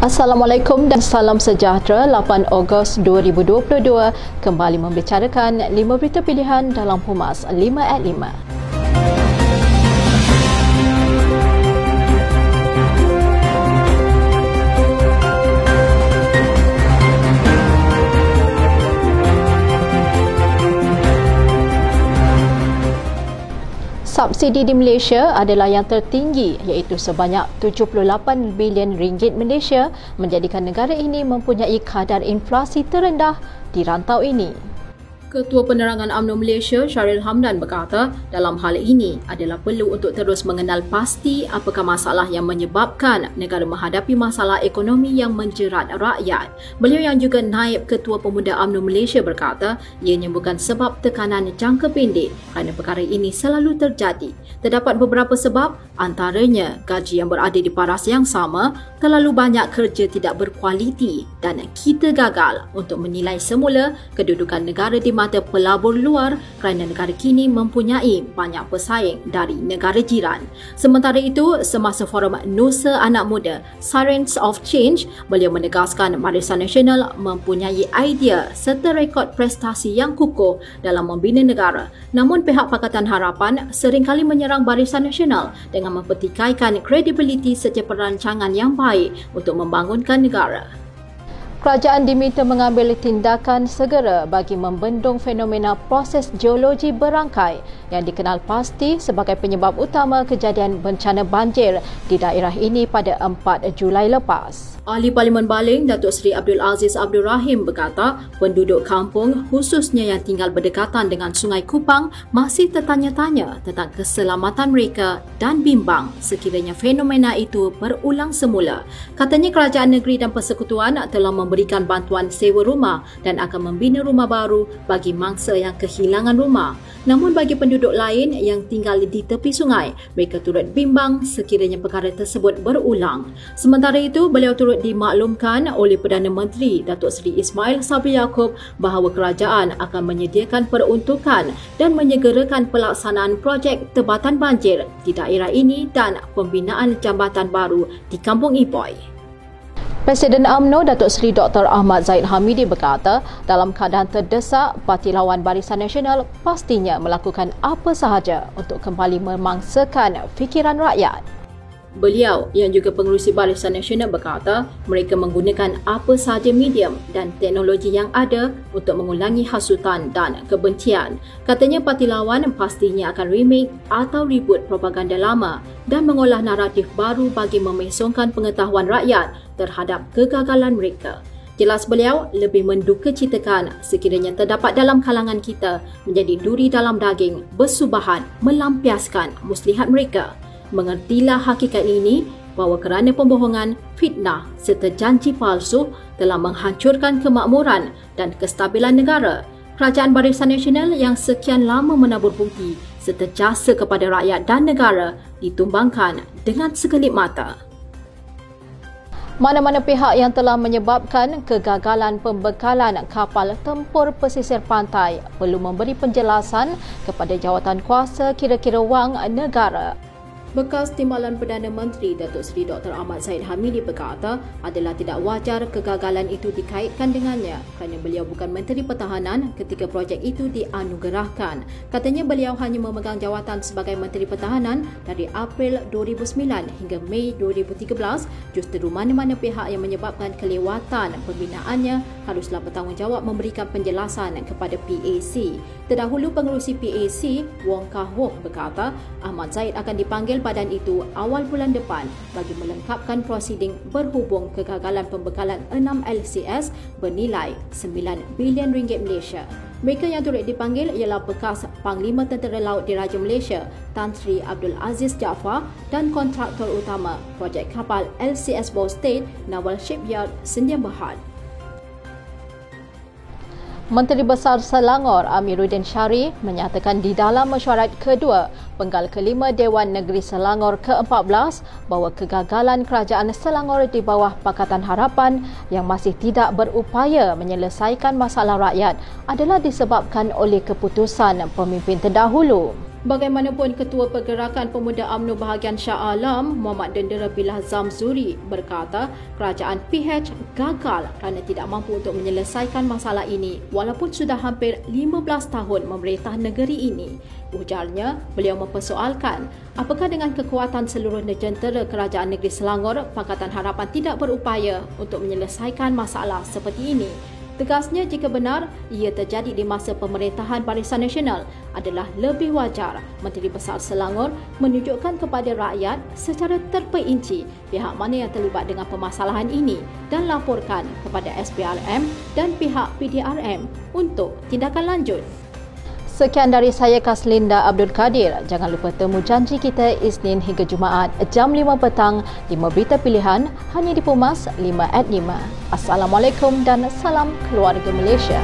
Assalamualaikum dan salam sejahtera 8 Ogos 2022 kembali membicarakan 5 berita pilihan dalam Pumas 5 at 5. Subsidi di Malaysia adalah yang tertinggi iaitu sebanyak 78 bilion ringgit Malaysia menjadikan negara ini mempunyai kadar inflasi terendah di rantau ini. Ketua Penerangan UMNO Malaysia Syaril Hamdan berkata dalam hal ini adalah perlu untuk terus mengenal pasti apakah masalah yang menyebabkan negara menghadapi masalah ekonomi yang menjerat rakyat. Beliau yang juga naib Ketua Pemuda UMNO Malaysia berkata ianya bukan sebab tekanan jangka pendek kerana perkara ini selalu terjadi. Terdapat beberapa sebab antaranya gaji yang berada di paras yang sama, terlalu banyak kerja tidak berkualiti dan kita gagal untuk menilai semula kedudukan negara di mata pelabur luar kerana negara kini mempunyai banyak pesaing dari negara jiran. Sementara itu, semasa forum Nusa Anak Muda Sirens of Change, beliau menegaskan Barisan Nasional mempunyai idea serta rekod prestasi yang kukuh dalam membina negara. Namun pihak Pakatan Harapan seringkali menyerang Barisan Nasional dengan mempertikaikan kredibiliti sejak perancangan yang baik untuk membangunkan negara. Kerajaan diminta mengambil tindakan segera bagi membendung fenomena proses geologi berangkai yang dikenal pasti sebagai penyebab utama kejadian bencana banjir di daerah ini pada 4 Julai lepas. Ahli Parlimen Baling Datuk Seri Abdul Aziz Abdul Rahim berkata penduduk kampung khususnya yang tinggal berdekatan dengan Sungai Kupang masih tertanya-tanya tentang keselamatan mereka dan bimbang sekiranya fenomena itu berulang semula. Katanya kerajaan negeri dan persekutuan telah memberikan bantuan sewa rumah dan akan membina rumah baru bagi mangsa yang kehilangan rumah. Namun bagi penduduk lain yang tinggal di tepi sungai, mereka turut bimbang sekiranya perkara tersebut berulang. Sementara itu, beliau turut dimaklumkan oleh Perdana Menteri Datuk Seri Ismail Sabri Yaakob bahawa kerajaan akan menyediakan peruntukan dan menyegerakan pelaksanaan projek tebatan banjir di daerah ini dan pembinaan jambatan baru di Kampung Ipoy. Presiden AMNO Datuk Seri Dr. Ahmad Zaid Hamidi berkata, dalam keadaan terdesak, Parti Lawan Barisan Nasional pastinya melakukan apa sahaja untuk kembali memangsakan fikiran rakyat. Beliau yang juga pengurusi Barisan Nasional berkata mereka menggunakan apa sahaja medium dan teknologi yang ada untuk mengulangi hasutan dan kebencian. Katanya parti lawan pastinya akan remake atau reboot propaganda lama dan mengolah naratif baru bagi memesongkan pengetahuan rakyat terhadap kegagalan mereka. Jelas beliau lebih menduka citakan sekiranya terdapat dalam kalangan kita menjadi duri dalam daging bersubahan melampiaskan muslihat mereka. Mengertilah hakikat ini bahawa kerana pembohongan, fitnah serta janji palsu telah menghancurkan kemakmuran dan kestabilan negara. Kerajaan Barisan Nasional yang sekian lama menabur bukti serta jasa kepada rakyat dan negara ditumbangkan dengan sekelip mata. Mana-mana pihak yang telah menyebabkan kegagalan pembekalan kapal tempur pesisir pantai perlu memberi penjelasan kepada jawatan kuasa kira-kira wang negara. Bekas Timbalan Perdana Menteri Datuk Seri Dr. Ahmad Said Hamidi berkata adalah tidak wajar kegagalan itu dikaitkan dengannya kerana beliau bukan Menteri Pertahanan ketika projek itu dianugerahkan. Katanya beliau hanya memegang jawatan sebagai Menteri Pertahanan dari April 2009 hingga Mei 2013 justru mana-mana pihak yang menyebabkan kelewatan pembinaannya haruslah bertanggungjawab memberikan penjelasan kepada PAC. Terdahulu pengerusi PAC Wong Kah Wok berkata Ahmad Said akan dipanggil badan itu awal bulan depan bagi melengkapkan prosiding berhubung kegagalan pembekalan 6 LCS bernilai 9 bilion ringgit Malaysia. Mereka yang turut dipanggil ialah bekas Panglima Tentera Laut Diraja Malaysia Tan Sri Abdul Aziz Jaafar dan kontraktor utama projek kapal LCS Bow State Nawal Shipyard Sendian Berhad. Menteri Besar Selangor Amiruddin Syari menyatakan di dalam mesyuarat kedua penggal kelima Dewan Negeri Selangor ke-14 bahawa kegagalan kerajaan Selangor di bawah Pakatan Harapan yang masih tidak berupaya menyelesaikan masalah rakyat adalah disebabkan oleh keputusan pemimpin terdahulu. Bagaimanapun Ketua Pergerakan Pemuda UMNO Bahagian Shah Alam, Muhammad Dendera Billah Zamzuri berkata kerajaan PH gagal kerana tidak mampu untuk menyelesaikan masalah ini walaupun sudah hampir 15 tahun memerintah negeri ini. Ujarnya, beliau mempersoalkan apakah dengan kekuatan seluruh jentera kerajaan negeri Selangor, Pakatan Harapan tidak berupaya untuk menyelesaikan masalah seperti ini. Tegasnya jika benar ia terjadi di masa pemerintahan Barisan Nasional adalah lebih wajar Menteri Besar Selangor menunjukkan kepada rakyat secara terperinci pihak mana yang terlibat dengan permasalahan ini dan laporkan kepada SPRM dan pihak PDRM untuk tindakan lanjut. Sekian dari saya Kaslinda Abdul Kadir. Jangan lupa temu janji kita Isnin hingga Jumaat jam 5 petang 5 berita pilihan hanya di Pumas 5 at 5. Assalamualaikum dan salam keluarga Malaysia.